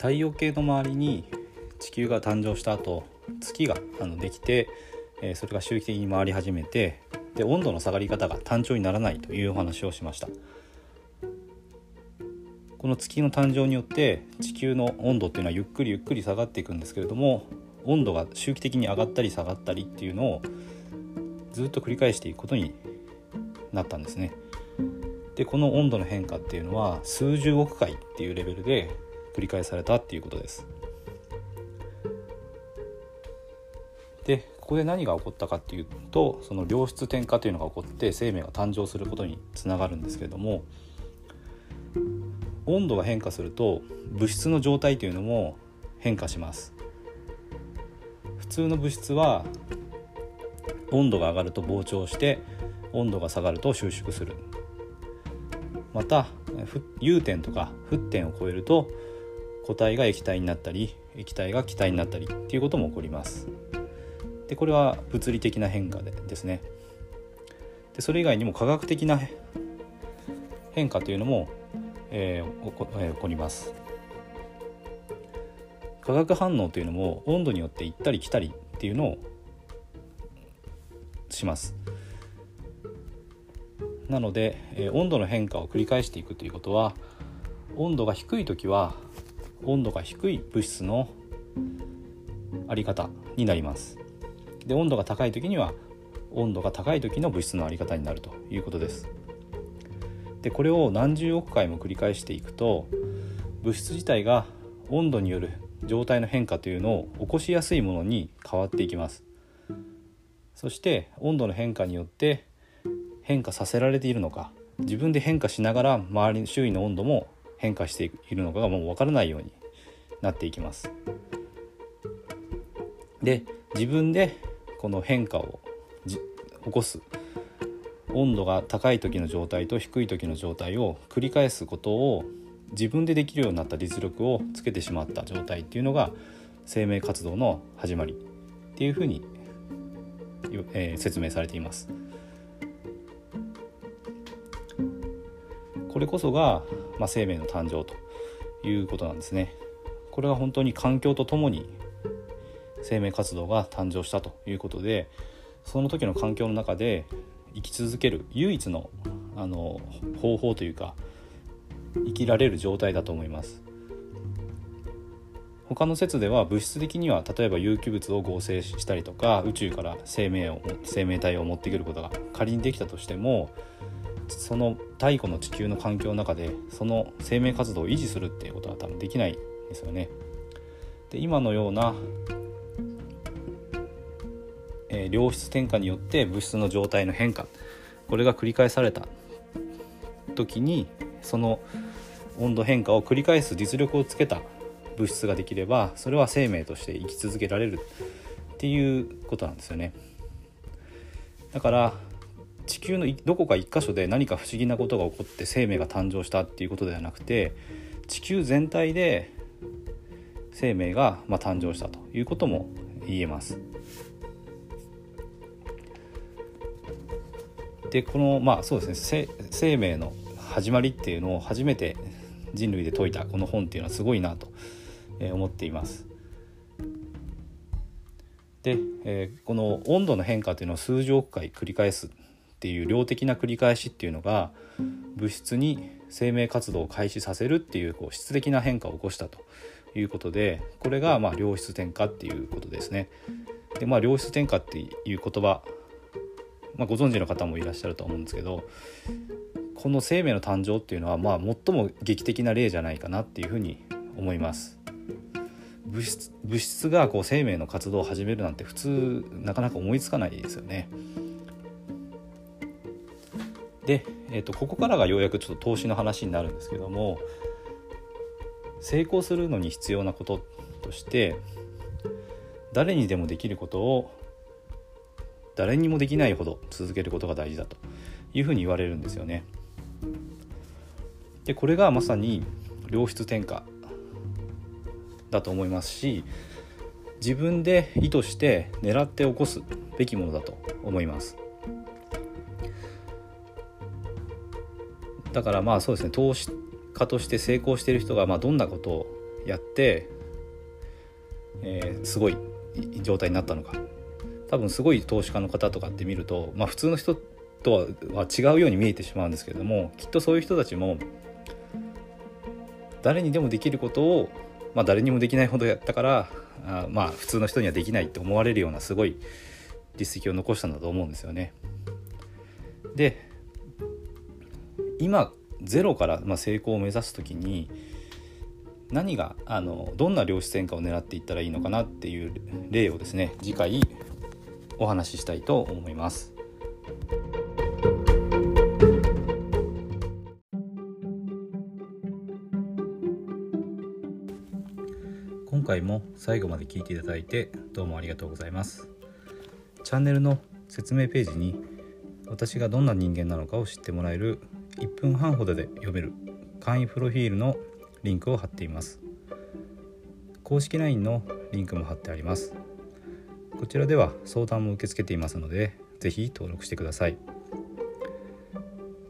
太陽系の周りに地球が誕生した後月があのできて、えー、それが周期的に回り始めてで温度の下がり方が単調にならないというお話をしましたこの月の誕生によって地球の温度っていうのはゆっくりゆっくり下がっていくんですけれども温度が周期的に上がったり下がったりっていうのをずっと繰り返していくことになったんですね。でこの温度の変化っていうのは数十億回っていうレベルで繰り返されたっていうことです。でここで何が起こったかっていうとその良質転化というのが起こって生命が誕生することにつながるんですけれども温度が変化すると物質の状態というのも変化します普通の物質は温度が上がると膨張して温度が下がると収縮するまた融点とか沸点を超えると固体が液体になったり液体が気体になったりっていうことも起こります。でこれは物理的な変化でですね。でそれ以外にも科学的な変化というのも、えー、起こえー、起こります。化学反応というのも温度によって行ったり来たりっていうのをします。なので、えー、温度の変化を繰り返していくということは温度が低い時は温度が低い物質のあり方になります。で温度が高い時には温度が高い時の物質のあり方になるということです。でこれを何十億回も繰り返していくと物質自体が温度による状態の変化というのを起こしやすいものに変わっていきます。そして温度の変化によって変化させられているのか自分で変化しながら周りの周囲の温度も変化しているのかがもう分からないようになっていきます。で自分でこの変化を起こす温度が高い時の状態と低い時の状態を繰り返すことを自分でできるようになった実力をつけてしまった状態っていうのが生命活動の始まりっていうふうにえー、説明されています。これこそが、まあ、生命の誕生ということなんですね。これは本当に環境とともに生命活動が誕生したということでその時の環境の中で生き続ける唯一のあの方法というか生きられる状態だと思います。他の説では物質的には例えば有機物を合成したりとか宇宙から生命を生命体を持ってくることが仮にできたとしてもその太古の地球の環境の中でその生命活動を維持するっていうことは多分できないですよね。で今のような、えー、良質転化によって物質の状態の変化これが繰り返された時にその温度変化を繰り返す実力をつけた物質ができればそれは生命として生き続けられるっていうことなんですよねだから地球のどこか一箇所で何か不思議なことが起こって生命が誕生したっていうことではなくて地球全体で生命がまあ誕生したということも言えます。でこのまあそうですね生命の始まりっていうのを初めて人類で説いたこの本っていうのはすごいなと思っています。で、えー、この温度の変化というのを数十億回繰り返すっていう量的な繰り返しっていうのが物質に生命活動を開始させるっていうこう質的な変化を起こしたということでこれがまあ良質転化っていうことですね。でまあ良質転化っていう言葉、まあ、ご存知の方もいらっしゃると思うんですけどこの生命の誕生っていうのはまあ最も劇的な例じゃないかなっていうふうに思います。物質物質がこう生命の活動を始めるなんて普通なかなか思いつかないですよね。えーと、ここからがようやくちょっと投資の話になるんですけども成功するのに必要なこととして誰にでもできることを誰にもできないほど続けることが大事だというふうに言われるんですよね。でこれがまさに良質転化だと思いますし自分で意図して狙って起こすべきものだと思いますだからまあそうですね投資家として成功している人がまあどんなことをやって、えー、すごい状態になったのか多分すごい投資家の方とかって見ると、まあ、普通の人とは違うように見えてしまうんですけれどもきっとそういう人たちも誰にでもできることを、まあ、誰にもできないほどやったからあまあ普通の人にはできないって思われるようなすごい実績を残したんだと思うんですよね。で今ゼロから、まあ、成功を目指す時に何があのどんな量子変化を狙っていったらいいのかなっていう例をですね次回お話ししたいと思います。今回も最後まで聞いていただいてどうもありがとうございます。チャンネルの説明ページに私がどんな人間なのかを知ってもらえる1分半ほどで読める簡易プロフィールのリンクを貼っています。公式 LINE のリンクも貼ってあります。こちらでは相談も受け付けていますので是非登録してください。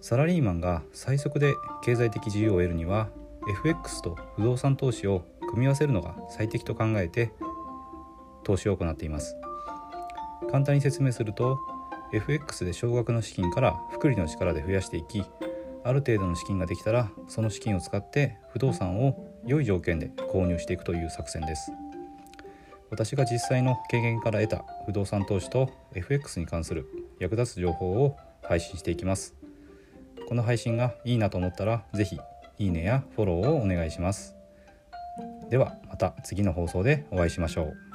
サラリーマンが最速で経済的自由を得るには FX と不動産投資を組み合わせるのが最適と考えて投資を行っています。簡単に説明すると FX で少額の資金から複利の力で増やしていきある程度の資金ができたらその資金を使って不動産を良い条件で購入していくという作戦です。私が実際の経験から得た不動産投資と FX に関する役立つ情報を配信していきます。この配信がいいなと思ったら是非いいねやフォローをお願いします。ではまた次の放送でお会いしましょう。